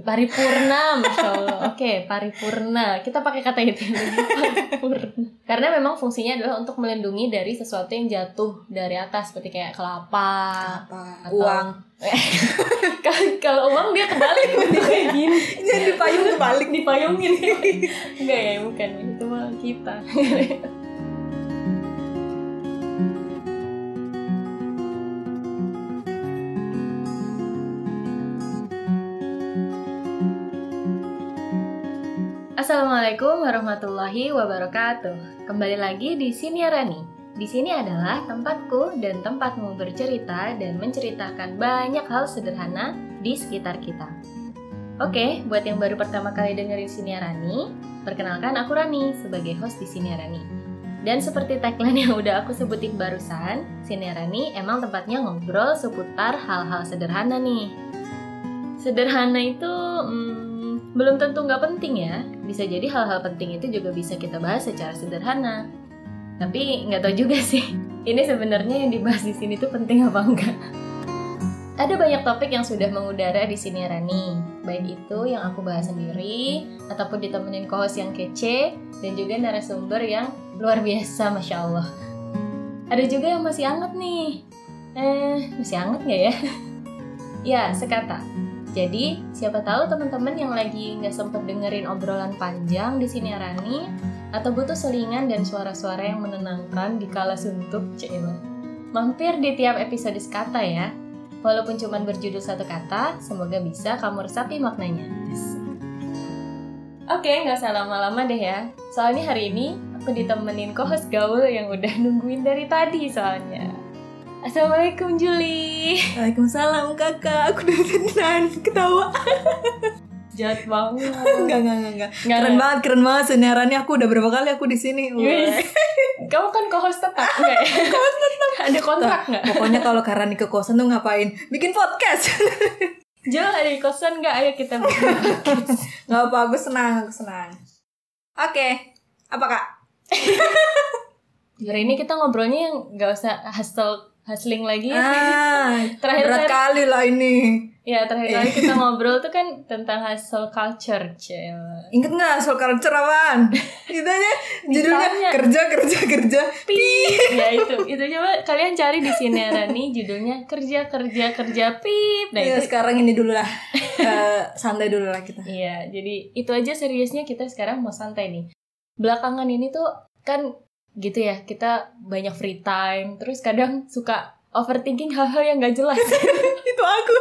paripurna, masya Allah. Oke, paripurna. Kita pakai kata itu paripurna. Karena memang fungsinya adalah untuk melindungi dari sesuatu yang jatuh dari atas, seperti kayak kelapa, Apa? Atau- Uang. Kalau- uang dia kebalik, dia kayak gini. Jadi dipayung kebalik. Dipayungin. Enggak ya, bukan itu mah kita. Assalamualaikum warahmatullahi wabarakatuh. Kembali lagi di Siniarani. Di sini adalah tempatku dan tempatmu bercerita dan menceritakan banyak hal sederhana di sekitar kita. Oke, buat yang baru pertama kali dengerin Siniarani, perkenalkan aku Rani sebagai host di Siniarani. Dan seperti tagline yang udah aku sebutin barusan, Siniarani emang tempatnya ngobrol seputar hal-hal sederhana nih. Sederhana itu hmm, belum tentu nggak penting ya. Bisa jadi hal-hal penting itu juga bisa kita bahas secara sederhana. Tapi nggak tahu juga sih. Ini sebenarnya yang dibahas di sini tuh penting apa enggak? Ada banyak topik yang sudah mengudara di sini Rani. Baik itu yang aku bahas sendiri, ataupun ditemenin co-host yang kece, dan juga narasumber yang luar biasa, Masya Allah. Ada juga yang masih anget nih. Eh, masih anget nggak ya? ya, sekata. Jadi, siapa tahu teman-teman yang lagi nggak sempet dengerin obrolan panjang di sini Rani, atau butuh selingan dan suara-suara yang menenangkan di kala suntuk, Cila. Mampir di tiap episode sekata ya. Walaupun cuma berjudul satu kata, semoga bisa kamu resapi maknanya. Oke, nggak usah lama-lama deh ya. Soalnya hari ini aku ditemenin co-host gaul yang udah nungguin dari tadi soalnya. Assalamualaikum Juli. Waalaikumsalam kakak. Aku udah kenalan ketawa. Jahat banget. Enggak, enggak, enggak, enggak. Nggak, Keren banget, keren banget seniarannya. Aku udah berapa kali aku di sini. Kamu kan co-host tetap nggak ya? co-host tetap. Ada kontrak nggak? Pokoknya kalau Karani ke kosan tuh ngapain? Bikin podcast. Jangan ada di kosan nggak? Ayo kita bikin podcast. Gak apa, aku senang, aku senang. Oke, apa kak? Hari ini kita ngobrolnya yang nggak usah hustle hustling lagi. Ah, Terakhir- berat terakhir- kali lah ini. Ya terakhir kali kita ngobrol tuh kan tentang hustle culture, cewek. Ingat nggak soal culture apaan? Itu aja judulnya kerja kerja kerja. Pip. ya itu, itu coba kalian cari di sini Rani judulnya kerja kerja kerja pip. Nah ya, itu. sekarang ini dulu lah. Eh, santai dulu lah kita. Iya, jadi itu aja seriusnya kita sekarang mau santai nih. Belakangan ini tuh kan gitu ya, kita banyak free time, terus kadang suka overthinking hal-hal yang gak jelas. Itu aku.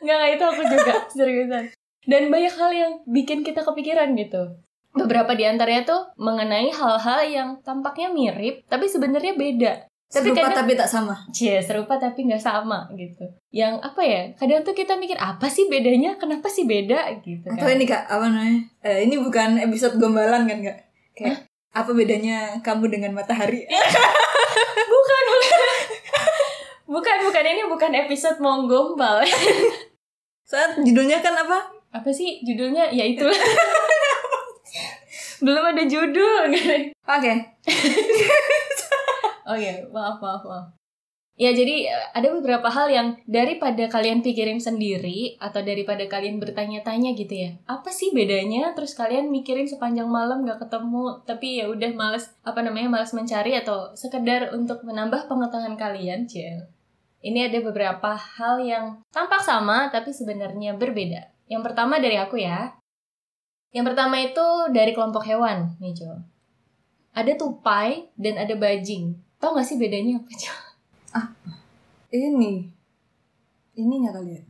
Nggak, nggak, itu aku juga, seriusan. Dan banyak hal yang bikin kita kepikiran gitu. Beberapa di antaranya tuh mengenai hal-hal yang tampaknya mirip, tapi sebenarnya beda. Tapi Serupa kadang- tapi tak sama. Cie, serupa tapi nggak sama gitu. Yang apa ya? Kadang tuh kita mikir apa sih bedanya? Kenapa sih beda gitu Atau kan? ini kak, apa namanya? Eh, ini bukan episode gombalan kan kak? Kayak apa bedanya kamu dengan matahari? Bukan, bukan. Bukan, bukan ini bukan episode mau gombal. Saat judulnya kan apa? Apa sih judulnya? Ya itu. Belum ada judul. Oke. Oh iya, maaf, maaf, maaf. Ya, jadi eh, ada beberapa hal yang daripada kalian pikirin sendiri atau daripada kalian bertanya-tanya gitu ya. Apa sih bedanya? Terus kalian mikirin sepanjang malam gak ketemu, tapi ya udah males apa namanya? males mencari atau sekedar untuk menambah pengetahuan kalian, Cel. Ini ada beberapa hal yang tampak sama tapi sebenarnya berbeda. Yang pertama dari aku ya. Yang pertama itu dari kelompok hewan, nih, Jo. Ada tupai dan ada bajing. Tau gak sih bedanya apa, Jo? Ini. Ininya kali ya.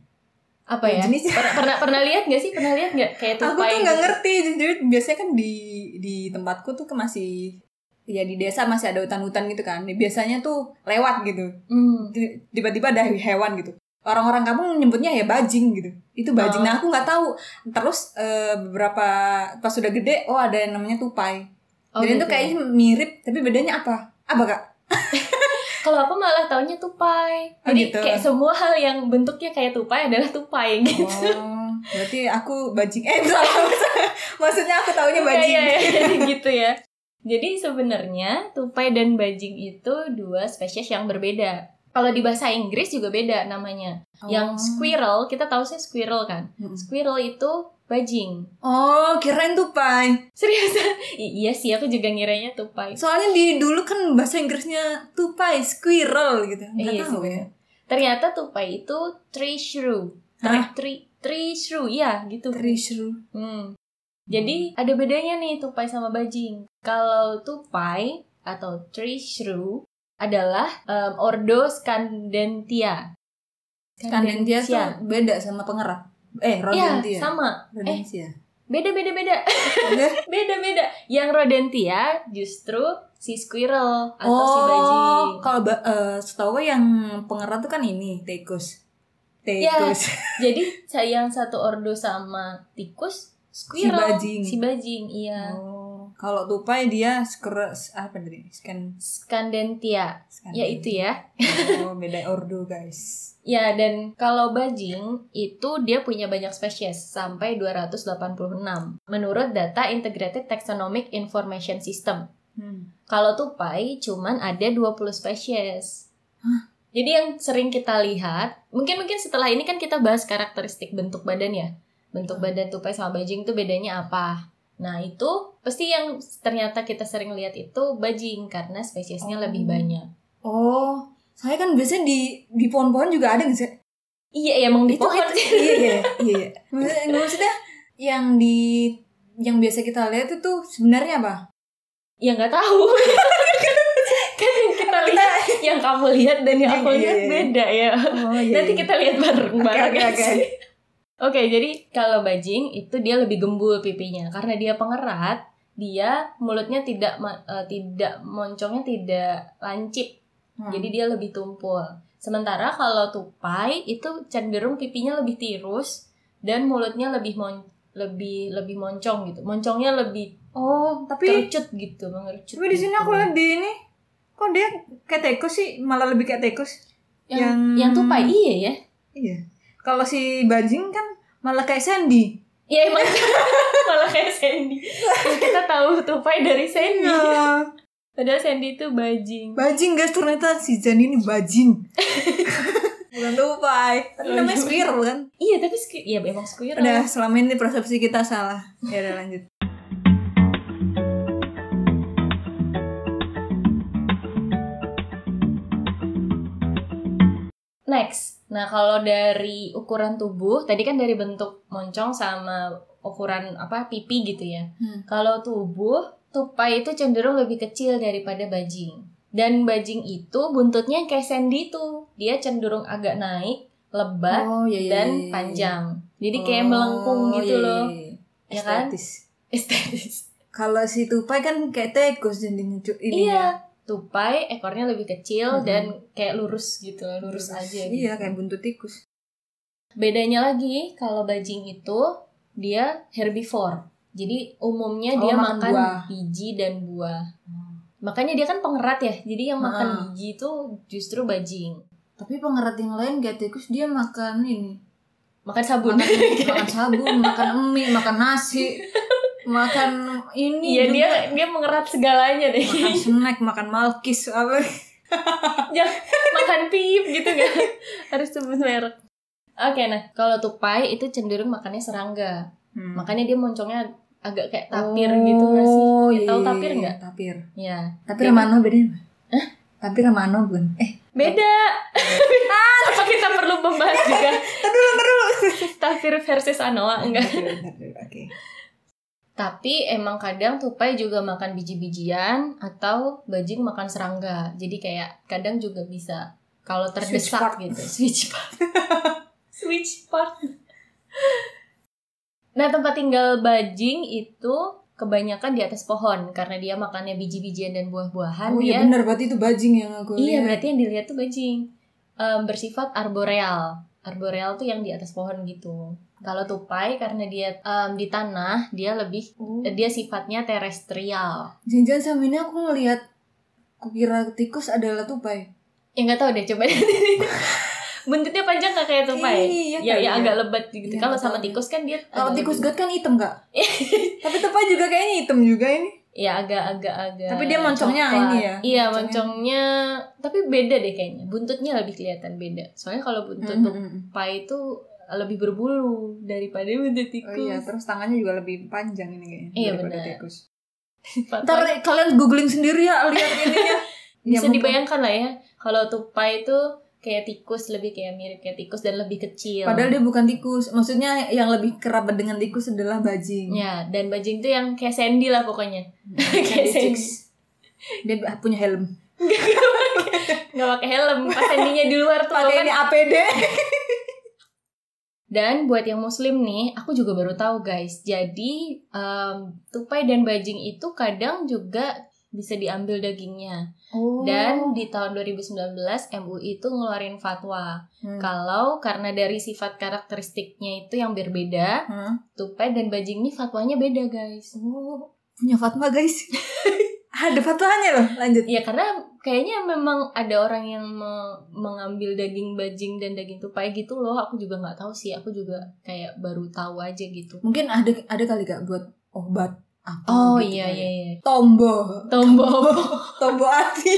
Apa ya? Jenisnya. Pernah pernah, pernah lihat gak sih? Pernah lihat gak kayak Aku tupai? tuh nggak gitu? ngerti. Jadi biasanya kan di di tempatku tuh masih ya di desa masih ada hutan-hutan gitu kan. Biasanya tuh lewat gitu. Hmm. Ti- Tiba-tiba ada hewan gitu. Orang-orang kampung nyebutnya ya bajing gitu. Itu bajing. Oh. Nah aku nggak tahu. Terus eh, beberapa pas sudah gede, oh ada yang namanya tupai. Oh, Jadi gitu. itu kayaknya mirip, tapi bedanya apa? Apa kak? Kalau aku malah taunya tupai. Oh, Jadi gitu. kayak semua hal yang bentuknya kayak tupai adalah tupai gitu. Oh, berarti aku bajing. Eh salah. Maksudnya aku taunya bajing. Iya, iya, iya, gitu ya. Jadi sebenarnya tupai dan bajing itu dua spesies yang berbeda. Kalau di bahasa Inggris juga beda namanya. Yang squirrel, kita tahu sih squirrel kan. Mm. Squirrel itu bajing. Oh, kirain tupai. Serius? I- iya sih, aku juga ngiranya tupai. Soalnya di dulu kan bahasa Inggrisnya tupai, squirrel gitu. Nggak Iya tahu sih. ya. Ternyata tupai itu tree shrew. Hah? Tree, tree shrew, iya gitu. Trishru. Hmm. Jadi ada bedanya nih tupai sama bajing. Kalau tupai atau tree shrew adalah em, ordo Scandentia. Scandentia tuh beda sama pengerat. Eh, Iya, rodentia. sama. Rodentia. Beda beda beda. Udah. beda beda. Yang rodentia justru si squirrel atau si oh, bajing. kalau eh, setahu gue yang pengerat tuh kan ini tikus. Ya. Tikus. Jadi yang satu ordo sama tikus squirrel bajing. si bajing iya. Oh, kalau tupai dia skr apa tadi? Scan. Scandentia. scan Ya itu ya. Oh, beda ordo guys. Ya, dan kalau bajing itu dia punya banyak spesies, sampai 286 menurut data Integrated Taxonomic Information System. Hmm. Kalau tupai cuman ada 20 spesies. Jadi yang sering kita lihat, mungkin-mungkin setelah ini kan kita bahas karakteristik bentuk badan ya. Bentuk badan tupai sama bajing itu bedanya apa? Nah, itu pasti yang ternyata kita sering lihat itu bajing karena spesiesnya Oh. lebih banyak. Oh, saya kan biasanya di di pohon-pohon juga ada nggak sih? Iya, ya, emang di itu, pohon. itu iya iya iya. Maksudnya, maksudnya yang di yang biasa kita lihat itu sebenarnya apa? Ya nggak tahu. kan yang kita lihat, yang kamu lihat dan yang aku Iya, lihat iya. beda ya. Oh Nanti kita lihat bareng-bareng Oke, oke, ya sih? Oke, jadi kalau bajing itu dia lebih gembul pipinya karena dia pengerat, dia mulutnya tidak eh, tidak moncongnya tidak lancip, Hmm. jadi dia lebih tumpul. Sementara kalau tupai itu cenderung pipinya lebih tirus dan mulutnya lebih mon lebih lebih moncong gitu. Moncongnya lebih Oh, tapi kerucut gitu, mengerucut. tapi di sini gitu. aku lihat di ini kok dia kayak tikus sih, malah lebih kayak tikus. yang yang- yang tupai iya ya. Iya. Kalau si bajing kan malah kayak Sandy. Ya emang malah kayak Sandy. Ya, kita tahu tupai dari Sandy. Iya. Padahal Sandy itu bajing. Bajing guys, ternyata si Jan ini bajing. Bukan tupai. Tapi namanya iya. squirrel kan. Iya tapi squ- ya emang squirrel. Udah, selama ini persepsi kita salah. Ya udah lanjut. Next. Nah kalau dari ukuran tubuh, tadi kan dari bentuk moncong sama ukuran apa pipi gitu ya. Hmm. Kalau tubuh, tupai itu cenderung lebih kecil daripada bajing. Dan bajing itu buntutnya kayak Sandy tuh. Dia cenderung agak naik, lebat, Oh, iya, iya, dan iya, iya. panjang. Jadi kayak Oh, melengkung gitu iya, loh. iya, iya. Ya kan? Estetis. Estetis. Kalau si tupai kan kayak tikus jadinya Iya, tupai ekornya lebih kecil Mhm. dan kayak lurus gitu, lurus, aja. gitu. Iya, kayak buntut tikus. Bedanya lagi kalau bajing itu dia herbivore. Jadi umumnya Oh, dia makan makan, buah. biji dan buah. Makanya dia kan pengerat ya. Jadi yang makan Ah. biji itu justru bajing. Tapi pengerat yang lain kayak tikus dia makan ini. Makan sabun. Makan, makan sabun, makan mie, makan nasi, makan ini. Iya juga. dia dia mengerat segalanya deh. makan snack, makan malkis apa. Jangan makan pip gitu kan. Harus sebut merek. Oke, nah kalau tupai itu cenderung makannya serangga. Hmm. Makanya dia moncongnya agak kayak tapir gitu gak sih? Oh, Ya, iya, tahu iya, tapir iya, nggak? Tapir. Ya. Tapir sama ano beda apa? Hah? Tapir sama ano bukan? Eh, Beda. Apa kita perlu membahas juga dulu, dulu. tapir versus anoa enggak? Oke. Tapi emang kadang tupai juga makan biji-bijian atau bajing makan serangga. Jadi kayak kadang juga bisa kalau Switch terdesak part. gitu. Switch part. Switch part. Nah, tempat tinggal bajing itu kebanyakan di atas pohon karena dia makannya biji-bijian dan buah-buahan. Oh dia iya benar berarti itu bajing yang aku Iya, lihat. berarti yang dilihat tuh bajing. Em, bersifat arboreal. Arboreal tuh yang di atas pohon gitu. Kalau tupai karena dia em, di tanah, dia lebih Oh. eh, dia sifatnya terestrial. Jangan sama ini aku ngelihat kukira tikus adalah tupai. Ya nggak tahu deh, coba Buntutnya panjang nggak kayak tupai? Iya, ya, ya ya. agak lebat gitu. Iya, Kalau sama tikus kan dia Kalau agak tikus gat kan hitam kak. Tapi tupai juga kayaknya hitam juga ini. ya agak-agak agak. Tapi dia moncongnya coklat. ini ya, Iya, moncongnya. moncongnya tapi beda deh kayaknya. Buntutnya lebih kelihatan beda. Soalnya kalau buntut Mm, mm, mm. tupai itu lebih berbulu daripada buntut tikus. Oh iya, terus tangannya juga lebih panjang ini kayaknya Iya, daripada benar. tikus. Ntar kalian googling sendiri ya lihat ininya. Ya, bisa mumpung- dibayangkan lah ya kalau tupai itu kayak tikus lebih kayak mirip kayak tikus dan lebih kecil. Padahal dia bukan tikus. Maksudnya yang lebih kerabat dengan tikus adalah bajing. ya dan bajing itu yang kayak Sandy lah pokoknya. Kayak Kayak Sandy. chicks. Dia punya helm. nggak pakai helm pas Sandy-nya di luar tuh Pakai kan. ini APD. Dan buat yang muslim nih, aku juga baru tahu guys. Jadi em, tupai dan bajing itu kadang juga bisa diambil dagingnya. Oh. Dan di tahun 2019 MUI itu ngeluarin fatwa Hmm. kalau karena dari sifat karakteristiknya itu yang berbeda, Hmm. tupai dan bajing ini fatwanya beda guys. Oh, punya Fatma guys. Ada fatwanya loh. Lanjut. Ya karena kayaknya memang ada orang yang me- mengambil daging bajing dan daging tupai gitu loh. Aku juga nggak tahu sih. Aku juga kayak baru tahu aja gitu. Mungkin ada ada kali gak buat obat apa Oh gitu iya kali. iya iya. Tombo. Tombo Tombo hati.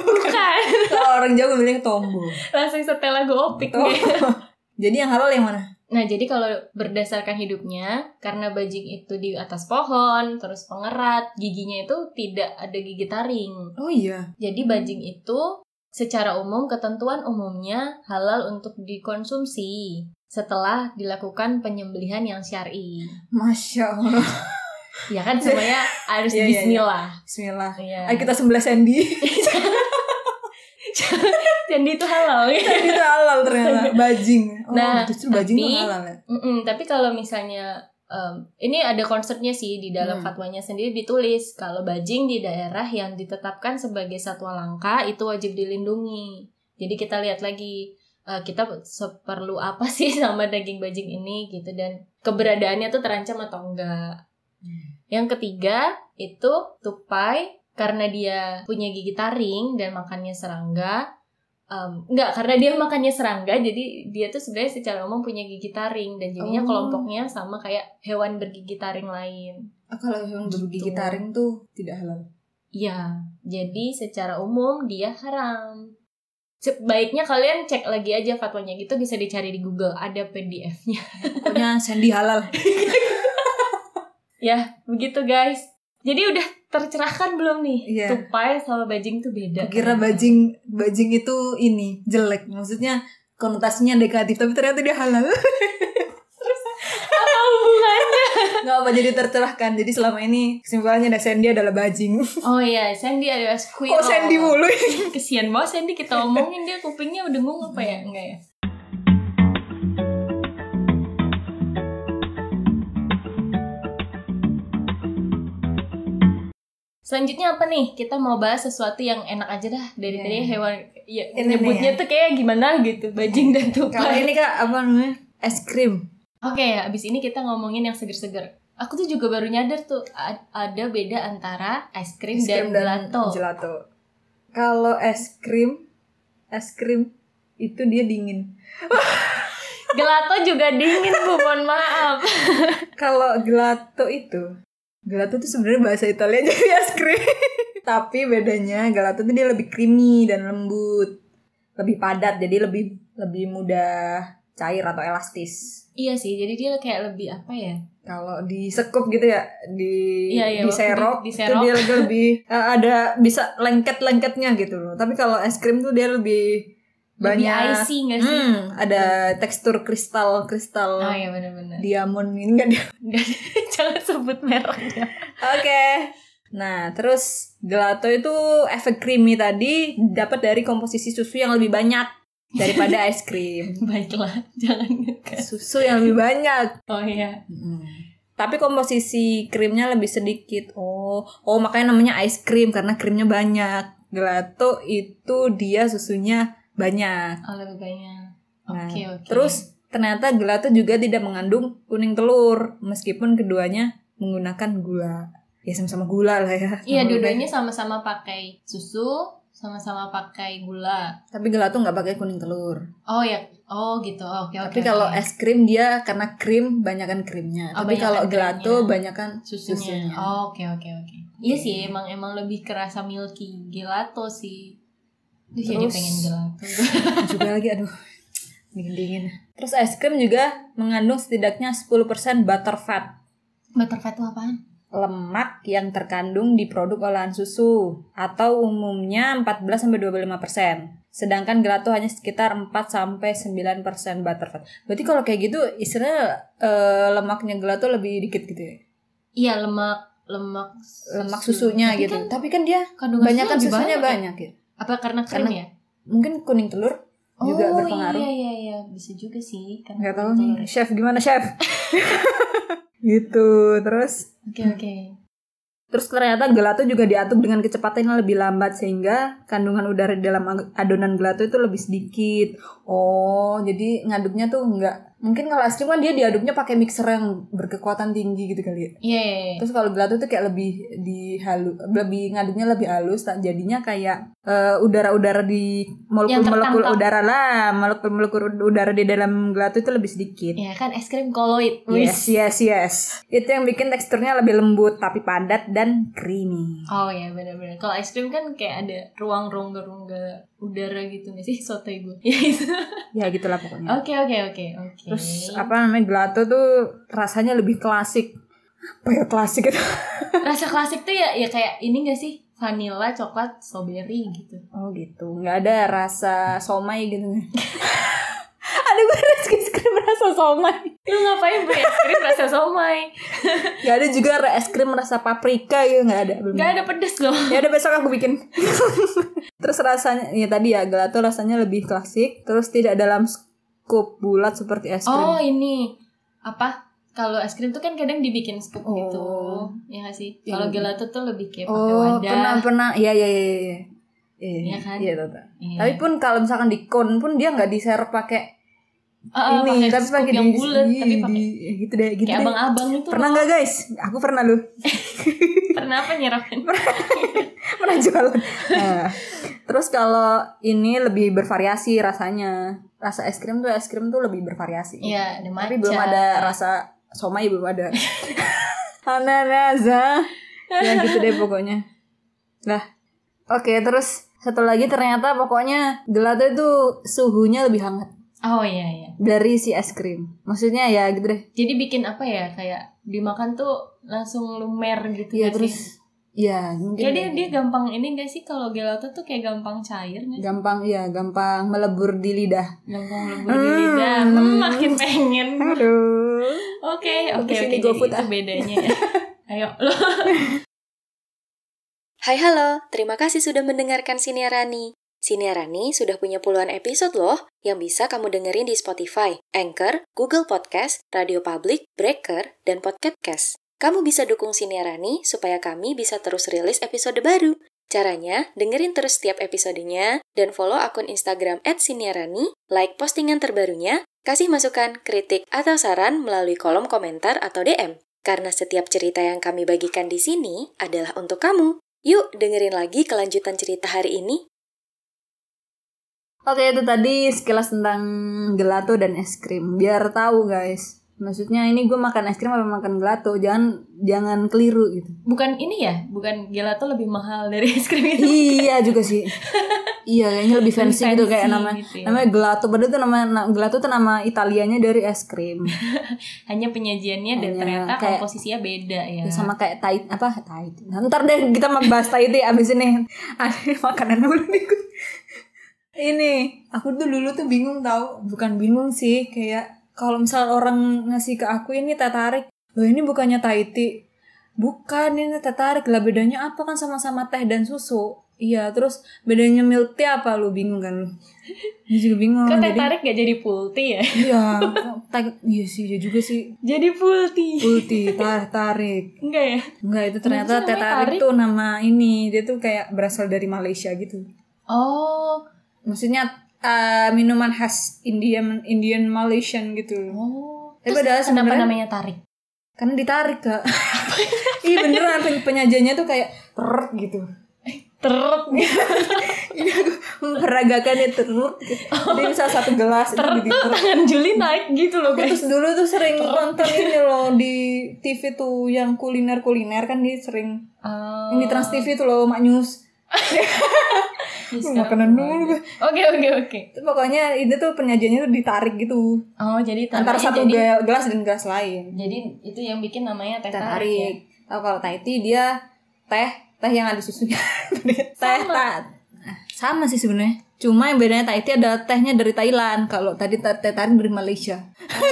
bukan. Kalau orang Jawa bilang tombo. Langsung setel lagu opik Tombo. Jadi yang halal yang mana? Nah, jadi kalau berdasarkan hidupnya, karena bajing itu di atas pohon, terus pengerat, giginya itu tidak ada gigi taring. Oh iya. Jadi bajing itu secara umum ketentuan umumnya halal untuk dikonsumsi setelah dilakukan penyembelihan yang syar'i. Masya Allah. Ya kan semuanya harus Iya, iya, iya. bismillah. Bismillah. Iya. Ayo kita sebelah Sandy. Jadi itu halal ya. Sandy itu halal ternyata. Bajing. Oh, Nah, justru bajing tapi- itu halal ya. Mm-mm, tapi kalau misalnya em, ini ada konsepnya sih di dalam Hmm. fatwanya sendiri ditulis kalau bajing di daerah yang ditetapkan sebagai satwa langka itu wajib dilindungi. Jadi kita lihat lagi eh, kita seperlu apa sih sama daging bajing ini gitu dan keberadaannya tuh terancam atau enggak. Yang ketiga itu tupai karena dia punya gigi taring dan makannya serangga. Em, enggak, karena dia makannya serangga, jadi dia tuh sebenarnya secara umum punya gigi taring dan jadinya Oh. kelompoknya sama kayak hewan bergigi taring lain. Ah, kalau bergigi Gitu. taring tuh tidak halal. Iya, jadi secara umum dia haram. Sebaiknya kalian cek lagi aja fatwanya gitu bisa dicari di Google, ada PDF-nya. Pokoknya Sandy halal. Ya, begitu guys. Jadi udah tercerahkan belum nih? Iya. Tupai sama bajing tuh beda. Kira bajing bajing itu ini jelek. Maksudnya konotasinya negatif tapi ternyata dia halal. Apa hubungannya? Nggak apa jadi tercerahkan. Jadi selama ini kesimpulannya ada Sandy adalah bajing. Oh iya, Sandy adalah squirrel. Kok Sandy mulu? Kesian banget Sandy kita omongin dia kupingnya dengung apa ya? Enggak ya? Selanjutnya apa nih? Kita mau bahas sesuatu yang enak aja dah dari Iya. tadi hewan ya Ini nyebutnya nih tuh kayak gimana gitu, bajing dan Kalau tupai. ini kak apa namanya? Es krim. Oke, abis ini kita ngomongin yang seger-seger. Aku tuh juga baru nyadar tuh ada beda antara es krim, Es krim dan, gelato. gelato. Kalau es krim, es krim itu dia dingin. Gelato juga dingin bu, mohon maaf. Kalau gelato itu, gelato itu sebenarnya bahasa Italia jadi es krim. Tapi bedanya gelato itu dia lebih creamy dan lembut, lebih padat, jadi lebih lebih mudah cair atau elastis. Iya sih, jadi dia kayak lebih apa ya? Kalau di sekup gitu ya, di Iya, iya, di serok, di- di itu serok. dia lebih, lebih eh, ada bisa lengket-lengketnya gitu loh. Tapi kalau es krim tuh dia lebih Lebih banyak icy nggak sih? Hmm, ada tekstur kristal kristal Oh iya benar-benar. diamond ini enggak dia. Nggak- Jangan sebut mereknya. Oke. Nah, terus gelato itu efek creamy tadi dapat dari komposisi susu yang lebih banyak daripada es krim. Baiklah, jangan ngegas. Susu yang lebih banyak. Oh iya. Tapi komposisi krimnya lebih sedikit. Oh, oh makanya namanya ice cream karena krimnya banyak. Gelato itu dia susunya banyak. Oh lebih banyak. Nah, Oke oke. Terus ternyata gelato juga tidak mengandung kuning telur meskipun keduanya menggunakan gula. Ya sama-sama gula lah ya. Iya dua-duanya sama-sama pakai susu, sama-sama pakai gula. Tapi gelato nggak pakai kuning telur. Oh ya, oh gitu. Oke oke. Tapi kalau oke. es krim dia karena krim banyakan krimnya. Oh, Tapi kalau gelato banyakan susunya. susunya. Oke oke oke. Iya sih, emang emang lebih kerasa milky gelato sih. Duh, jadi Terus- pengen gelato. juga lagi aduh dingin dingin. Terus es krim juga mengandung setidaknya 10% butter fat. Butterfat itu apaan? lemak yang terkandung di produk olahan susu atau umumnya 14 sampai 25%. Sedangkan gelato hanya sekitar 4 sampai 9% butterfat. Berarti kalau kayak gitu istilahnya eh, lemaknya gelato lebih dikit gitu ya. Iya lemak lemak Lemak susu. susunya Tapi gitu. kan Tapi kan dia kandungan banyak kan susunya banyak ya? banyak ya. Apa karena krim Karena ya? Mungkin kuning telur juga oh, berpengaruh. iya iya iya, bisa juga sih. Karena Nggak tahu telur. nih, chef gimana chef? gitu. Terus Oke oke. Terus ternyata gelato juga diaduk dengan kecepatan yang lebih lambat sehingga kandungan udara di dalam adonan gelato itu lebih sedikit. Oh, jadi ngaduknya tuh enggak. Mungkin kalau es krim kan dia diaduknya pakai mixer yang berkekuatan tinggi gitu kali ya. Iya iya. iya. Terus kalau gelato tuh kayak lebih dihalu lebih ngaduknya lebih halus tak jadinya kayak eh, udara-udara di molekul-molekul udara lah, molekul-molekul udara di dalam gelato itu lebih sedikit. Ya kan es krim koloid. Yes, yes, yes. Itu yang bikin teksturnya lebih lembut tapi padat dan creamy. Oh ya benar-benar. Kalau es krim kan kayak ada ruang rongga-rongga udara gitu nggak sih sotoy gue. Ya itu. Ya gitulah pokoknya. Oke oke oke oke. Terus apa namanya gelato tuh rasanya lebih klasik. Apa ya klasik itu? Rasa klasik tuh ya ya kayak ini gak sih? Vanilla, coklat, strawberry gitu. Oh gitu, nggak ada rasa somai gitu. ada gue rasa es krim rasa somai. Lu ngapain beli es krim rasa somai? Gak ada juga es krim rasa paprika gitu nggak ada. Belum. Gak ada pedes loh. Ya udah besok aku bikin. terus rasanya ya tadi ya gelato rasanya lebih klasik, terus tidak dalam scoop bulat seperti es krim. Oh ini apa? Kalau es krim tuh kan kadang dibikin scoop Oh. gitu, ya nggak sih? Iya. Kalau gelato tuh lebih kayak pakai Oh, wadah. pernah pernah. Iya iya iya iya. Iya Iya kan? Iya tahu. Iya. Tapi pun kalau misalkan di cone pun dia nggak diserok pakai ah, ini, pakai tapi pakai yang bulat, tapi pakai di- ya gitu deh, gitu kayak deh. abang-abang itu. Pernah nggak guys? Aku pernah loh. Pernah apa nyerapin? pernah jualan. Nah, terus kalau ini lebih bervariasi rasanya. Rasa es krim tuh es krim tuh lebih bervariasi. Iya, ada matcha. Tapi belum ada rasa somai belum ada. Ananasa. ya gitu deh pokoknya. Lah. Oke, terus satu lagi ternyata pokoknya gelato itu suhunya lebih hangat Oh iya iya. dari si es krim. Maksudnya ya gitu deh. Jadi bikin apa ya kayak dimakan tuh langsung lumer gitu Iya nggak terus sih? Ya mungkin Kayak dia dia gampang ini gak sih kalau gelato tuh kayak gampang cair sih? gampang iya gampang melebur di lidah. Gampang lembur di lidah. Hmm, makin pengen. Aduh. Oke oke oke. itu ah. bedanya ya. Ayo lo. Hai halo, terima kasih sudah mendengarkan Siniarani. Siniarani sudah punya puluhan episode loh yang bisa kamu dengerin di Spotify, Anchor, Google Podcast, Radio Public, Breaker, dan Podcast Cast. Kamu bisa dukung Siniarani supaya kami bisa terus rilis episode baru. Caranya, dengerin terus setiap episodenya, dan follow akun Instagram @siniarani, like postingan terbarunya, kasih masukan, kritik, atau saran melalui kolom komentar atau DM. Karena setiap cerita yang kami bagikan di sini adalah untuk kamu. Yuk dengerin lagi kelanjutan cerita hari ini. Oke itu tadi sekilas tentang gelato dan es krim. Biar tahu guys. Maksudnya ini gue makan es krim apa makan gelato. Jangan jangan keliru gitu. Bukan ini ya, bukan gelato lebih mahal dari es krim itu. iya juga sih. iya kayaknya lebih fancy, Lebih gitu kayak fancy nama gitu ya. namanya gelato. Padahal tuh nama na- gelato tuh nama Italianya dari es krim. Hanya penyajiannya dan Hanya ternyata kayak- komposisinya beda ya. Ya, sama kayak tai apa tai. Ntar deh kita membahas tai deh abis ini. Ada makanan dulu nih. Ini aku tuh dulu tuh bingung tau, bukan bingung sih kayak kalau misal orang ngasih ke aku ini teh tarik, loh ini bukannya Tahiti. Bukan ini teh tarik lah bedanya apa kan sama-sama teh dan susu. Iya terus bedanya milk tea apa lu bingung kan? lu? Ini juga bingung. Kok teh tarik gak jadi pulti ya? Iya, teh- iya sih, iya juga sih. jadi pulti. Ulti, tar tarik. Enggak ya? Enggak itu ternyata teh tarik? tuh nama ini dia tuh kayak berasal dari Malaysia gitu. Oh. Maksudnya eh, minuman khas Indian Indian Malaysian gitu. Oh. Tapi padahal kenapa sebenarnya- namanya tarik? Karena ditarik kak. Iya beneran pen- penyajiannya tuh kayak ter gitu. Terus Ini aku memperagakan ya misal satu gelas itu diterus. tangan Juli naik gitu loh guys. terus dulu tuh sering nonton ini loh di TV tuh yang kuliner-kuliner kan dia sering Oh. yang di Trans TV tuh loh Mak News. Makanan dulu. Oke oke oke. Itu pokoknya itu tuh penyajiannya tuh ditarik gitu. Oh jadi Antara satu jadi, ge- gelas dan gelas lain. jadi itu yang bikin namanya teh Teh tarik. ya? tarik. Tahu kalau Thai tea dia teh teh yang ada susunya. teh Sama. ta- ah, sama sih sebenarnya. Cuma yang bedanya Thai tea ada tehnya dari Thailand. Kalau tadi teh teh tarik dari Malaysia.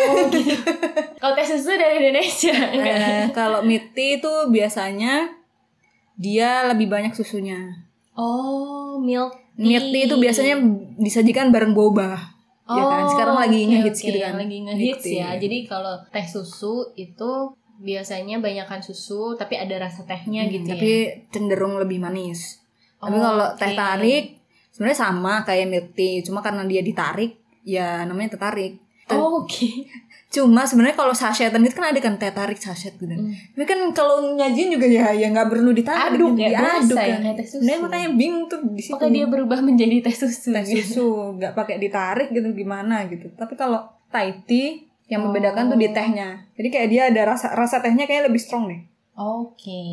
Oh gitu. Kalau teh susu dari Indonesia. Eh, kalau tea itu biasanya dia lebih banyak susunya. Oh milk tea. Milk tea itu biasanya disajikan bareng boba. ya kan? Sekarang lagi ngehits oke, gitu kan. Lagi ngehits ya. Jadi kalau teh susu itu biasanya banyakkan susu tapi ada rasa tehnya Hmm, gitu tapi ya. cenderung lebih manis. Tapi Oh, kalau oke. teh tarik sebenarnya sama kayak milk tea, cuma karena dia ditarik ya namanya teh tarik. Te- Oh, oke. Cuma sebenarnya kalau sachet itu kan ada kan teh tarik sachet gitu. Hmm. Tapi kan kalau nyajin juga ya ya nggak perlu ditarik, Aduk gitu, ya, diaduk berasa ya, kan. kayak teh susu. Sebenarnya makanya bingung tuh di situ. Dia berubah menjadi teh susu? teh susu nggak pakai ditarik gitu gimana gitu. Tapi kalau Thai tea yang membedakan tuh di Oh. tehnya. Jadi kayak dia ada rasa rasa tehnya kayak lebih strong deh. Oke.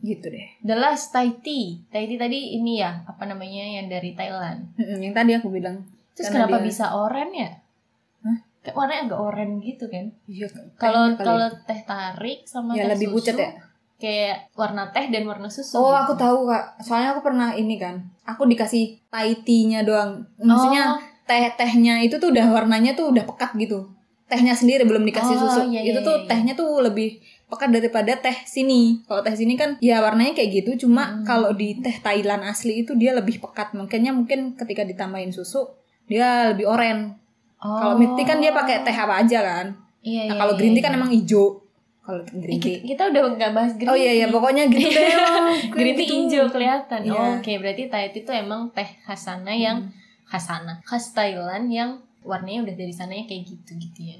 Gitu deh. The last Thai tea. Thai tea tadi ini ya, apa namanya yang dari Thailand. Yang tadi aku bilang. Terus Karena kenapa dia- bisa oranye ya? Kayak warnanya agak oranye gitu kan. Iya, Kalau kali kalau teh tarik sama ya teh lebih susu pucat ya. kayak warna teh dan warna susu. Oh, gitu. aku tahu kak. Soalnya aku pernah ini kan. Aku dikasih Thai tea-nya doang. Maksudnya Oh. teh-tehnya itu tuh udah warnanya tuh udah pekat gitu. Tehnya sendiri belum dikasih Oh, susu. iya, itu iya, tuh iya. tehnya tuh lebih pekat daripada teh sini. Kalau teh sini kan ya warnanya kayak gitu. Cuma Hmm. kalau di teh Thailand asli itu dia lebih pekat. Makanya mungkin ketika ditambahin susu dia lebih oren. Oh. Kalau milk tea kan dia pakai teh apa aja kan. Iya, Nah, iya, kalau iya, green tea iya. kan emang hijau. Kalau green Eh, tea. kita, kita udah nggak bahas green Oh iya iya tea. pokoknya gitu deh. green tea hijau kelihatan. Iya. Oh, Oke, berarti Thai tea itu emang teh khasana yang Hmm. khasana, khas Thailand yang warnanya udah dari sananya kayak gitu gitu ya.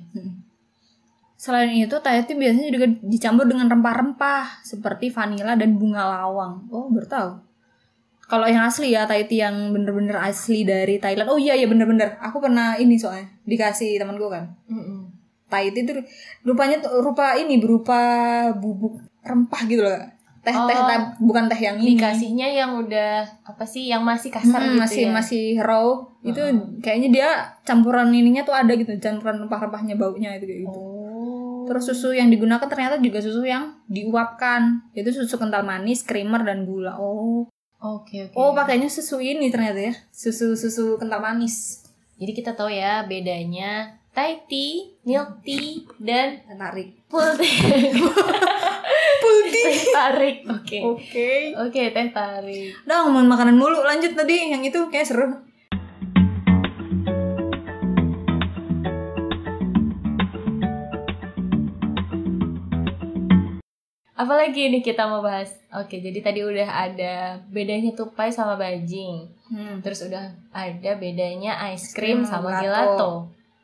Selain itu, Thai tea biasanya juga dicampur dengan rempah-rempah seperti vanila dan bunga lawang. Oh, baru tahu. Kalau yang asli ya, Thai tea yang bener-bener asli dari Thailand. Oh iya iya bener-bener. Aku pernah ini soalnya dikasih teman gue kan. Mm-mm. Thai tea itu rupanya rupa ini berupa bubuk rempah gitu loh. Teh teh Oh. teh- bukan teh yang ini. Dikasihnya yang udah apa sih yang masih kasar Hmm, gitu masih ya. masih raw. Itu Heeh. kayaknya dia campuran ininya tuh ada gitu, campuran rempah-rempahnya baunya itu kayak gitu. Oh. Terus susu yang digunakan ternyata juga susu yang diuapkan. Itu susu kental manis, creamer dan gula. Oh. Oke oke. Oh, pakainya susu ini ternyata ya. Susu-susu kental manis. Jadi kita tahu ya bedanya Thai tea, milk tea, dan Tarik. full tea. Full tea. teh tarik. Oke. Oke. Oke, teh tarik. Udah ngomongin makanan mulu. Lanjut tadi yang itu kayak seru. Apalagi ini kita mau bahas. Oke, jadi tadi udah ada bedanya tupai sama bajing. Hmm. Terus udah ada bedanya ice cream Cream sama gelato. gelato.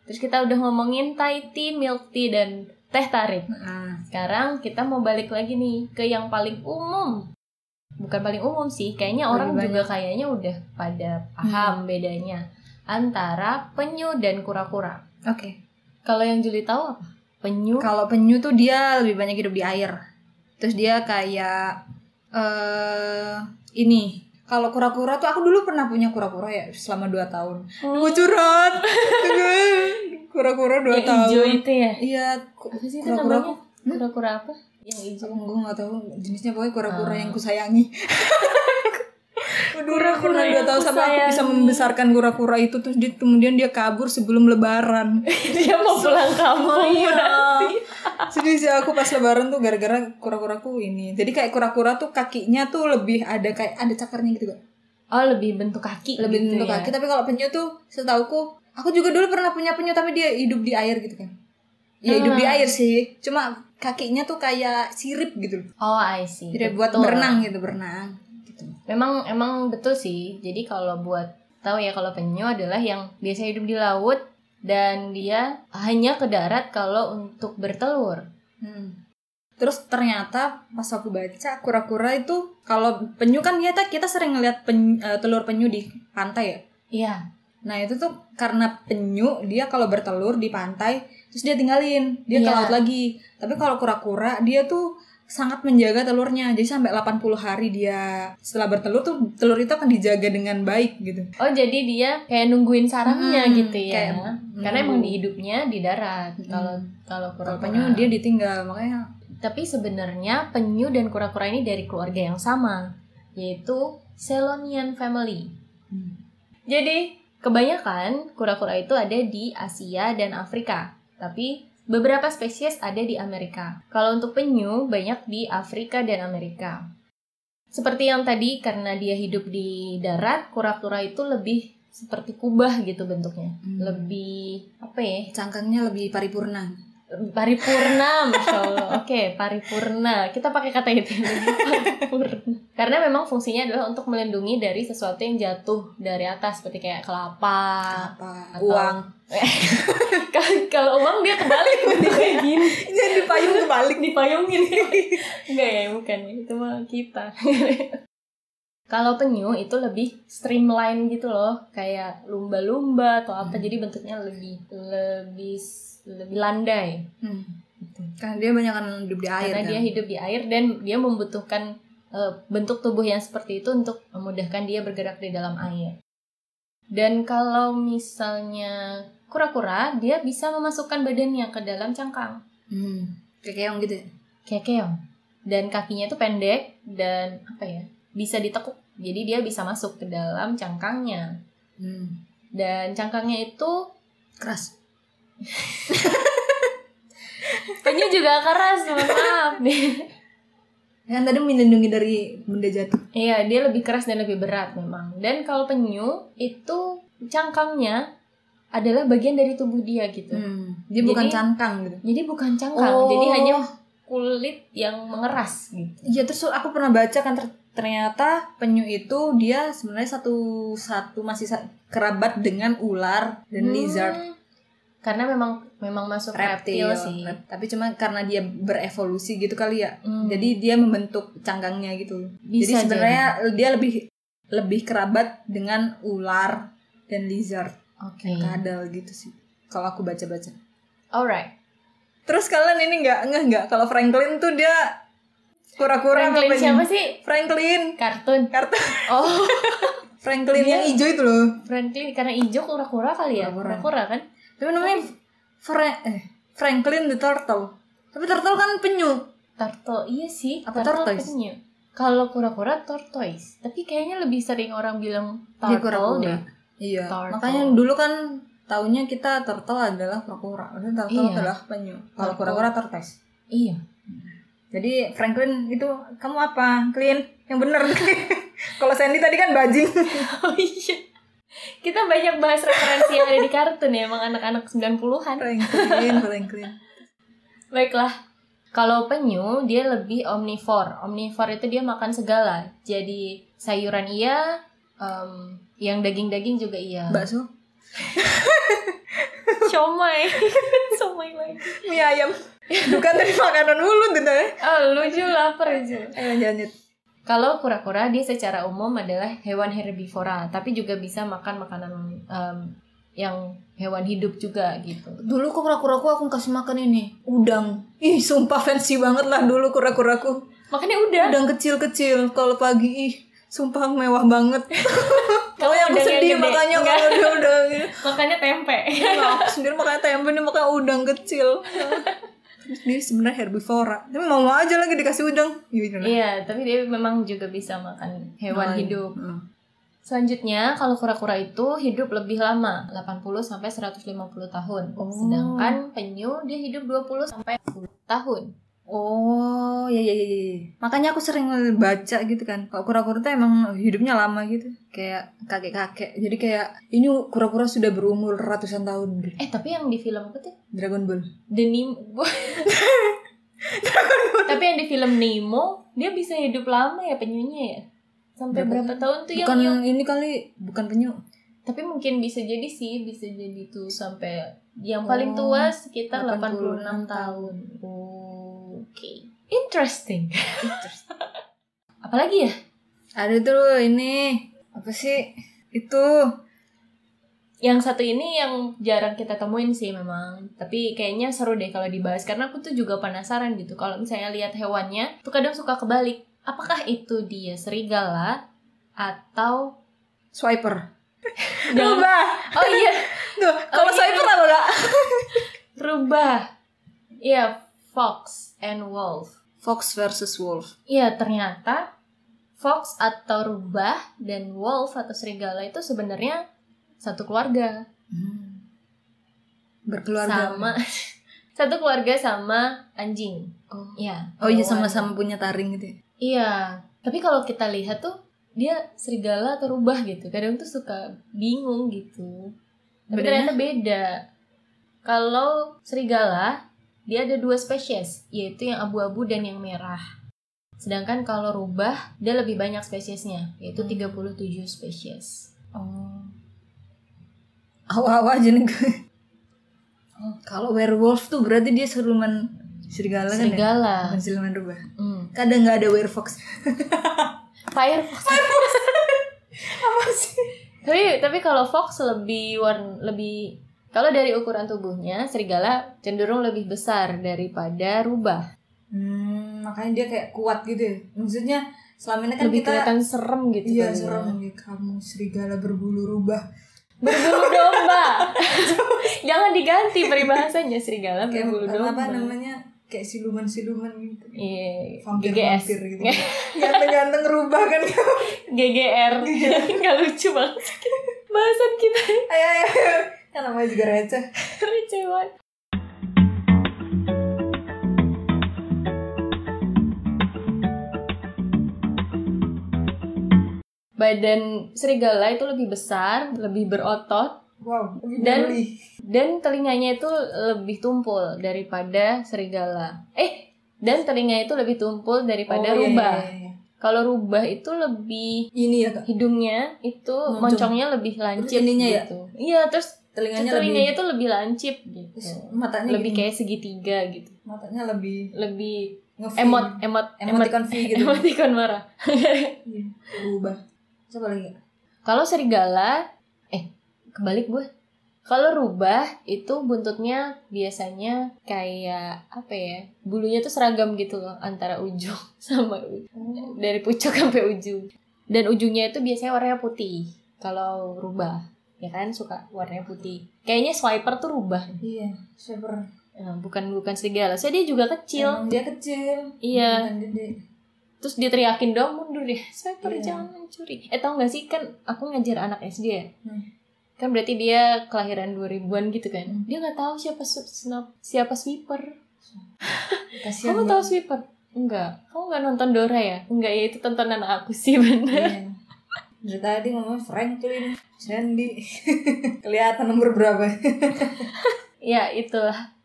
Terus kita udah ngomongin Thai tea, milk tea, dan teh tarik. Nah, Sekarang kita mau balik lagi nih ke yang paling umum. Bukan paling umum sih, kayaknya Lebih orang banyak. juga kayaknya udah pada paham bedanya antara penyu dan kura-kura. Oke. Kalau yang Juli tahu apa? Penyu. Kalau penyu tuh dia lebih banyak hidup di air. Terus dia kayak eh ini. Kalau kura-kura tuh aku dulu pernah punya kura-kura ya selama 2 tahun. Gue curhat. kura-kura 2 yang tahun. hijau itu ya? Iya, kura-kura namanya? Kura-kura apa? Yang hijau. Gue gak tahu jenisnya pokoknya kura-kura Ah. yang kusayangi. Kura-kura dua tahun sama aku bisa membesarkan kura-kura itu terus dia, kemudian dia kabur sebelum lebaran. Dia mau pulang kampung berarti. Sedih sih aku pas lebaran tuh gara-gara kura-kuraku ini. Jadi kayak kura-kura tuh kakinya tuh lebih ada kayak ada cakarnya gitu gak? Oh, lebih bentuk kaki Lebih gitu bentuk ya. kaki. Tapi kalau penyu tuh setauku aku juga dulu pernah punya penyu tapi dia hidup di air gitu kan. Ya hidup di Ah. air sih. Cuma kakinya tuh kayak sirip gitu. Oh, I see. Jadi buat Betul. berenang gitu, berenang. Memang emang betul sih. Jadi kalau buat tahu ya kalau penyu adalah yang biasa hidup di laut dan dia hanya ke darat kalau untuk bertelur. Hmm. Terus ternyata pas aku baca kura-kura itu kalau penyu kan kita kita sering ngeliat pen- eh, telur penyu di pantai ya. Iya. Nah itu tuh karena penyu dia kalau bertelur di pantai terus dia tinggalin dia ke Iya. laut lagi. Tapi kalau kura-kura dia tuh sangat menjaga telurnya. Jadi sampai 80 hari dia setelah bertelur tuh telur itu akan dijaga dengan baik gitu. Oh jadi dia kayak nungguin sarangnya Hmm, gitu ya? kayak Karena emang di hidupnya di darat. Kalau kalau Kalau kura-kura. penyu dia ditinggal makanya Tapi sebenarnya penyu dan kura-kura ini dari keluarga yang sama, yaitu Selonian family. Jadi kebanyakan kura-kura itu ada di Asia dan Afrika, tapi beberapa spesies ada di Amerika. Kalau untuk penyu banyak di Afrika dan Amerika. Seperti yang tadi karena dia hidup di darat, kura-kura itu lebih seperti kubah gitu bentuknya. Hmm. Lebih apa ya? cangkangnya lebih paripurna. Paripurna, masya Allah. Oke, paripurna. Kita pakai kata itu paripurna. Karena memang fungsinya adalah untuk melindungi dari sesuatu yang jatuh dari atas, seperti kayak kelapa. Apa? Atau- Uang. Kalau- uang dia kebalik, dia kayak gini. Ini dipayung kebalik. Dipayungin. Enggak ya, bukan. Itu mah kita. Kalau penyu itu lebih streamline gitu loh, kayak lumba-lumba atau apa. Jadi bentuknya lebih lebih lebih landai. Hmm. Karena dia banyak kan hidup di air karena kan. dia hidup di air dan dia membutuhkan eh, bentuk tubuh yang seperti itu untuk memudahkan dia bergerak di dalam air. Dan kalau misalnya kura-kura, dia bisa memasukkan badannya ke dalam cangkang, Hmm. Kayak keong gitu ya. kayak keong. Dan kakinya itu pendek dan apa ya, bisa ditekuk. Jadi dia bisa masuk ke dalam cangkangnya. Hmm. Dan cangkangnya itu Keras. Penyu juga keras, mohon maaf nih. Yang tadi melindungi dari benda jatuh. Iya, dia lebih keras dan lebih berat memang. Dan kalau penyu itu cangkangnya adalah bagian dari tubuh dia gitu. Hmm. Dia bukan Jadi- cangkang gitu. Jadi bukan cangkang, Oh. jadi hanya kulit yang mengeras gitu. Iya terus aku pernah baca kan ter- ternyata penyu itu dia sebenarnya satu satu masih sa- kerabat dengan ular dan Hmm, lizard Karena memang memang masuk reptil, sih. Rep- Tapi cuma karena dia berevolusi gitu kali ya. Hmm. Jadi dia membentuk cangkangnya gitu. Bisa jadi sebenarnya dia lebih lebih kerabat dengan ular dan lizard, Oke. kadal gitu sih. Kalau aku baca-baca. Alright. Terus kalian ini nggak nggak nggak kalau Franklin tuh dia kura-kura Franklin apa siapa sih? Franklin. Kartun. Kartu Oh, Franklin Dia- yang hijau itu loh. Franklin karena hijau kura-kura kali ya? Kura-kura kan? Tapi namanya Fra- eh, Franklin the Turtle. Tapi turtle kan penyu. Turtle. Iya sih. Apa turtle tortoise? penyu. Kalau kura-kura tortoise. Tapi kayaknya lebih sering orang bilang Dia turtle kura-kura. deh. Iya. Turtle. Makanya dulu kan taunya kita turtle adalah kura-kura. Turtle Iya. adalah penyu. Kalau kura-kura tortoise. Iya. Jadi Franklin itu kamu apa? Clean. Yang bener. Kalau Sandy tadi kan bajing. Oh iya. Kita banyak bahas referensi yang ada di kartun ya, emang anak-anak 90-an. Franklin, Franklin. Baiklah. Kalau penyu, dia lebih omnivore. Omnivore itu dia makan segala. Jadi sayuran iya, em, yang daging-daging juga iya. Bakso, Siomay. Siomay lagi. mie ayam. Bukan tadi makanan mulu tuh ya. Oh, lucu lapar aja. Ayo lanjut. Kalau kura-kura dia secara umum adalah hewan herbivora, tapi juga bisa makan makanan em, yang hewan hidup juga gitu. Dulu kok kura-kuraku aku kasih makan ini udang. Ih, sumpah fancy banget lah dulu kura-kuraku. Makanya udah. Udang kecil-kecil kalau pagi ih sumpah mewah banget. Kalau Makanya aku udang yang sedih gede. makanya kalau dia udah gitu. Makanya tempe. Nah, aku sendiri makanya tempe nih makanya udang kecil. Terus dia sebenarnya herbivora. Tapi mau aja lagi dikasih udang. Iya, Iya, tapi dia memang juga bisa makan hewan Oh, hidup. Hmm. Selanjutnya, kalau kura-kura itu hidup lebih lama, 80 sampai 150 tahun. Oh. Sedangkan penyu dia hidup 20 sampai 10 tahun. Oh, iya iya iya. iya. Makanya aku sering baca gitu kan. Kalau kura-kura tuh emang hidupnya lama gitu. Kayak kakek-kakek. Jadi kayak ini kura-kura sudah berumur ratusan tahun. Eh, tapi yang di film apa tuh? Dragon Ball. The Nemo. tapi yang di film Nemo, dia bisa hidup lama ya penyunya ya? Sampai Berapa berapa tahun tuh yang Bukan yang ini kali, bukan penyu. tapi mungkin bisa jadi sih bisa jadi tuh sampai yang paling Oh, tua sekitar 86, 86 tahun. Oke. Interesting. Apalagi ya? Ada tuh ini apa sih? Itu Yang satu ini yang jarang kita temuin sih memang. Tapi kayaknya seru deh kalau dibahas karena aku tuh juga penasaran gitu. Kalau misalnya lihat hewannya, tuh kadang suka kebalik. Apakah itu dia serigala atau swiper. Rubah. Oh iya, Tuh, kalau iya. swiper apa enggak? rubah. Iya, fox and wolf. Fox versus wolf. Iya, ternyata fox atau rubah dan wolf atau serigala itu sebenarnya satu keluarga. Berkeluarga. Sama satu keluarga sama anjing. Oh. Iya. Oh iya sama-sama punya taring gitu. ya? Iya, tapi kalau kita lihat tuh dia serigala atau rubah gitu. Kadang tuh suka bingung gitu. Tapi Bedanya? ternyata beda. Kalau serigala dia ada dua spesies, yaitu yang abu-abu dan yang merah. Sedangkan kalau rubah dia lebih banyak spesiesnya, yaitu 37 spesies. Oh. Awa-awa aja nih gue. Oh. Kalau werewolf tuh berarti dia siluman serigala kan ya? Serigala. Siluman rubah. Hmm. Kadang nggak ada werefox. Firefox. Apa sih? tapi tapi kalau fox lebih warn lebih kalau dari ukuran tubuhnya serigala cenderung lebih besar daripada rubah. Hmm, makanya dia kayak kuat gitu ya. Maksudnya selama ini kan lebih kita kelihatan serem gitu Iya ya. serem nih kamu serigala berbulu rubah. Berbulu domba. Jangan diganti peribahasanya serigala Kayak berbulu domba. apa namanya? Kayak siluman-siluman gitu. Iya, Vampir, GGS. vampir gitu. Ganteng-ganteng rubah kan. GGR. Nggak lucu banget. Bahasan kita ayo ayo. Kan namanya juga receh. receh banget. Badan serigala itu lebih besar, lebih berotot, Wow, lebih Dan- manly. dan telinganya itu lebih tumpul daripada serigala. Eh, dan telinganya itu lebih tumpul daripada Oh, iya, rubah. iya, iya. Kalau rubah itu lebih Ini ya kak. hidungnya itu Moncong. moncongnya lebih lancip Terus ininya ya? gitu. Iya, terus Telinganya, telinganya lebih itu lebih lancip gitu. Matanya Lebih gini. kayak segitiga gitu. matanya lebih Lebih emot emot emoticon V gitu. emoticon marah. Iya, rubah. Coba lagi. Kalau serigala eh kebalik gue. Kalau rubah itu buntutnya biasanya kayak apa ya? Bulunya tuh seragam gitu loh antara ujung sama ujung. Dari pucuk sampai ujung. Dan ujungnya itu biasanya warnanya putih. Kalau rubah, ya kan suka warnanya putih. Kayaknya swiper tuh rubah. Iya, super. Eh, bukan bukan serigala. Soalnya dia juga kecil. Emang dia kecil. Iya. Gede. Terus dia teriakin dong mundur deh. Swiper Iya. jangan mencuri. Eh tau gak sih kan aku ngajar anak SD ya. Hmm. Kan berarti dia kelahiran 2000-an gitu kan. Hmm. Dia nggak tahu siapa snap, siapa. Kasihan Kamu tahu sweeper? Enggak. Kamu nggak nonton Dora ya? Enggak ya itu tontonan aku sih bener. Iya. Dari tadi ngomong Franklin, Sandy. Kelihatan nomor berapa? ya itulah.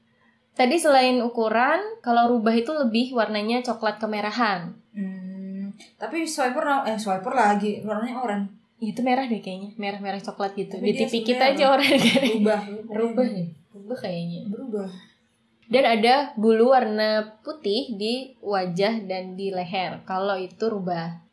Tadi selain ukuran, kalau rubah itu lebih warnanya coklat kemerahan. Hmm, tapi swiper eh swiper lagi warnanya oranye. Itu merah deh kayaknya, merah-merah coklat gitu. Tapi Di TV kita aja orang Berubah. rubah ya. Rubah kayaknya. Berubah. Dan ada bulu warna putih di wajah dan di leher. Kalau itu rubah.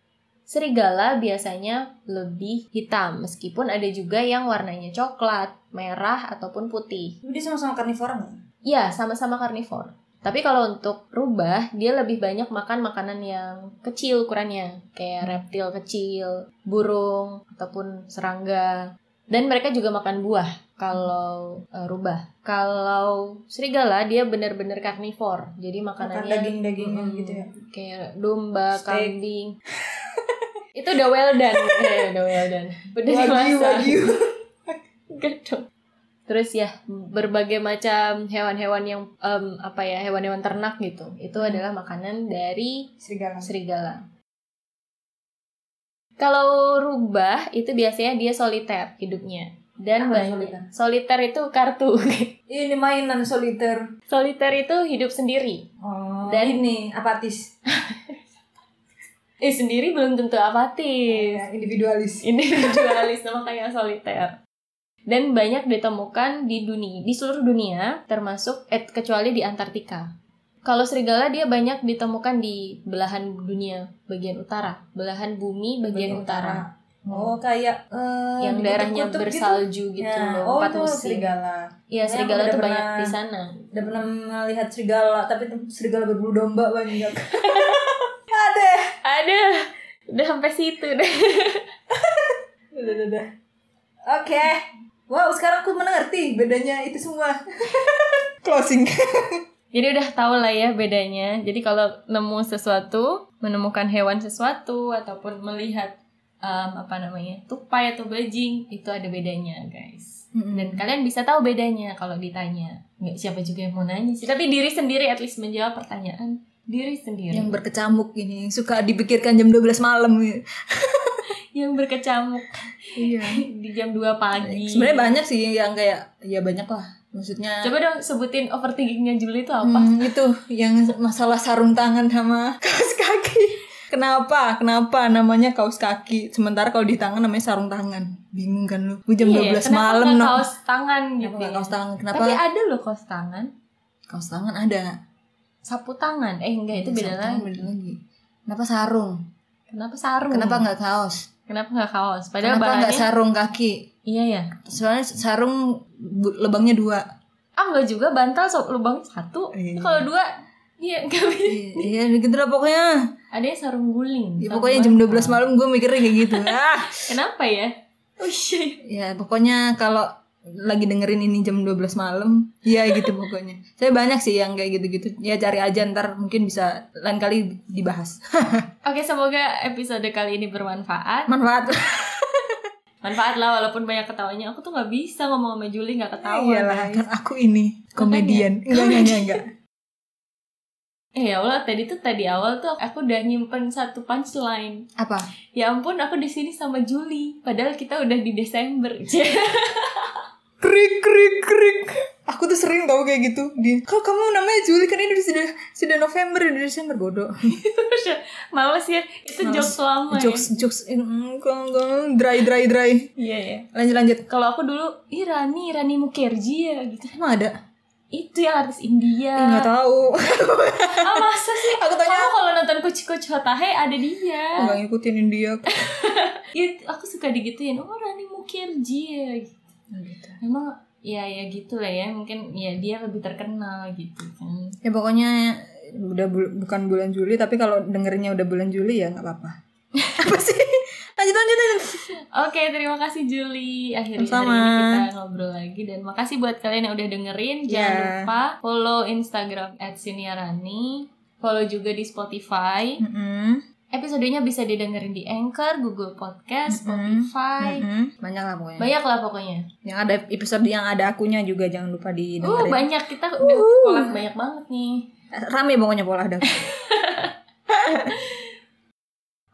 Serigala biasanya lebih hitam, meskipun ada juga yang warnanya coklat, merah, ataupun putih. Dia sama-sama karnivora nggak? Ya, sama-sama karnivor. Tapi kalau untuk rubah, dia lebih banyak makan makanan yang kecil ukurannya. Kayak reptil kecil, burung, ataupun serangga. Dan mereka juga makan buah kalau eh, rubah. Kalau serigala, dia benar-benar karnivor. Jadi Makan makanannya daging-dagingan mm, gitu ya. Kayak domba, Steak. kambing. Itu udah well done. ya, udah well done. Udah Wagyu, wagyu. Enggak dong. Terus ya berbagai macam hewan-hewan yang em, apa ya hewan-hewan ternak gitu. Itu Hmm. adalah makanan dari Serigala. serigala. Kalau rubah itu biasanya dia soliter hidupnya dan Apa banyak soliter? soliter itu kartu. Ini mainan soliter. soliter itu hidup sendiri. Oh, Dan- ini apatis. Eh sendiri belum tentu apatis. Ya, individualis. individualis sama kayak soliter dan banyak ditemukan di dunia di seluruh dunia termasuk eh, kecuali di Antartika Kalau serigala dia banyak ditemukan di belahan dunia bagian utara, belahan bumi bagian, Bagian utara. Oh kayak eh, Yang daerahnya kutub-kutub bersalju gitu, Ya, loh, Oh empat itu musim. serigala. Iya, Ya, serigala tuh banyak pernah- di sana. Udah pernah melihat serigala, tapi serigala berbulu domba banyak. Ada. Udah sampai situ deh. Udah, udah, udah. Oke. Wow, sekarang aku mengerti bedanya itu semua. Closing. Jadi udah tau lah ya bedanya. Jadi kalau nemu sesuatu, menemukan hewan sesuatu ataupun melihat um, apa namanya tupai atau bajing itu ada bedanya guys. Dan kalian bisa tahu bedanya kalau ditanya. Nggak siapa juga yang mau nanya sih. Tapi diri sendiri at least menjawab pertanyaan diri sendiri. yang berkecamuk ini yang suka dipikirkan jam 12 malam gitu. yang berkecamuk Iya. di jam 2 pagi. Sebenarnya banyak sih yang kayak ya banyak lah. Maksudnya Coba dong sebutin overthinkingnya Julie itu apa? Hmm, itu yang masalah sarung tangan sama kaos kaki. Kenapa? Kenapa namanya kaos kaki? Sementara kalau di tangan namanya sarung tangan. Bingung kan lu? Gue jam Iya, 12 kenapa malam no. kaos tangan Kenapa gitu. nggak ya? kaos tangan? Kenapa? Tapi ada loh kaos tangan, Kaos tangan ada. Sapu tangan. Eh enggak itu beda lagi. beda lagi. Kenapa sarung? Kenapa sarung? Kenapa nggak kaos? Kenapa nggak kaos? Padahal Kenapa nggak bahannya sarung kaki? Iya ya. Soalnya sarung lubangnya dua. Ah enggak juga bantal so lubang satu. Iya. Kalau dua Iya, nggak bisa. Iya, gitu lah pokoknya. Ada sarung guling. Ya, pokoknya jam bantal. 12 malam gue mikirnya kayak gitu. Ah. Kenapa ya? Oh shit. Ya pokoknya kalau lagi dengerin ini jam 12 malam ya gitu pokoknya saya banyak sih yang kayak gitu-gitu ya cari aja ntar mungkin bisa lain kali dibahas Oke, semoga episode kali ini bermanfaat. manfaat Manfaat lah walaupun banyak ketawanya. Aku tuh nggak bisa ngomong sama Julie nggak ketawa. iyalah guys. kan aku ini komedian enggak, enggak. Eh ya Allah, tadi tuh tadi awal tuh aku udah nyimpen satu punchline. apa Ya ampun, aku di sini sama Julie. Padahal kita udah di Desember. krik krik krik aku tuh sering tau kayak gitu di kok kamu namanya Juli kan ini udah sudah sudah November udah Desember bodoh Males ya, itu Males. jokes lama jokes jokes mm, dry dry dry ya. Iya ya. lanjut lanjut Kalau aku dulu, ih Rani, Rani Mukherjee ya gitu. emang ada Itu yang artis India. Nggak tahu Ah masa sih? Aku tanya- Kamu kalau nonton Kuch Kuch Hotahe ada dia. nggak ngikutin India Iya, aku suka digituin. Oh Rani Mukherjee ya. Gitu. gitu. Emang ya ya gitu lah ya. Mungkin ya dia lebih terkenal gitu kan. Ya pokoknya udah bul- bukan bulan Juli tapi kalau dengerinnya udah bulan Juli ya nggak apa-apa. apa sih? Lanjut lanjut lanjut. Oke, terima kasih Julie. Akhirnya hari ini kita ngobrol lagi dan makasih buat kalian yang udah dengerin. Jangan Ya. lupa follow Instagram @siniarani, follow juga di Spotify. Mm-mm. Episodenya bisa didengerin di Anchor, Google Podcast, Mm-mm. Spotify. Mm-mm. Banyak lah pokoknya. Banyak lah pokoknya. Yang ada episode yang ada akunya juga jangan lupa Uh, didengerin. banyak kita udah Uh. collab banyak banget nih. Rame pokoknya pola ada.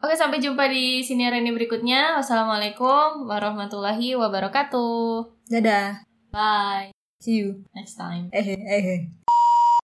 Oke, sampai jumpa di siniar ini berikutnya. Wassalamualaikum warahmatullahi wabarakatuh. Dadah. Bye. See you. Next time. Eh eh eh.